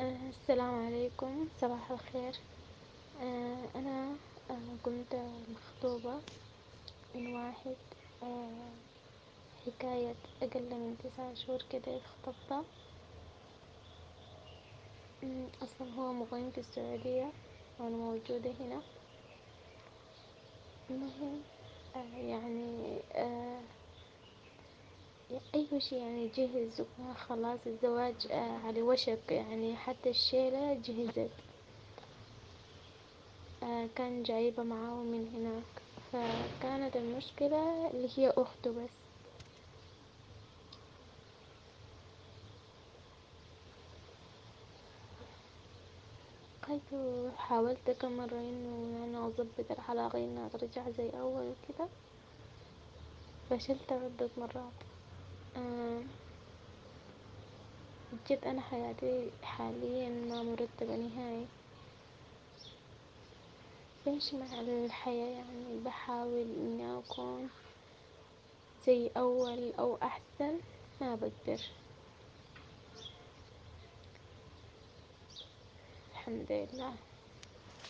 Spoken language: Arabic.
السلام عليكم صباح الخير. آه، أنا آه، كنت مخطوبة من واحد آه، حكاية أقل من تسعة شهور كده اتخطبنا أمم، أصلا هو مقيم في السعودية وأنا موجودة هنا. المهم يعني أي شي يعني جهز وخلاص الزواج آه، على وشك يعني حتى الشيلة جهزت. آه، كان جايبة معاه من هناك. فكانت المشكلة اللي هي أخته بس. قلت حاولت كم مرة إنه يعني أظبط العلاقة إنها ترجع زي أول وكده. فشلت عدة مرات. بجد أنا حياتي حاليا ما مرتبة نهائي. بمشي مع الحياة يعني بحاول إني أكون زي أول أو أحسن ما بقدر. الحمد لله.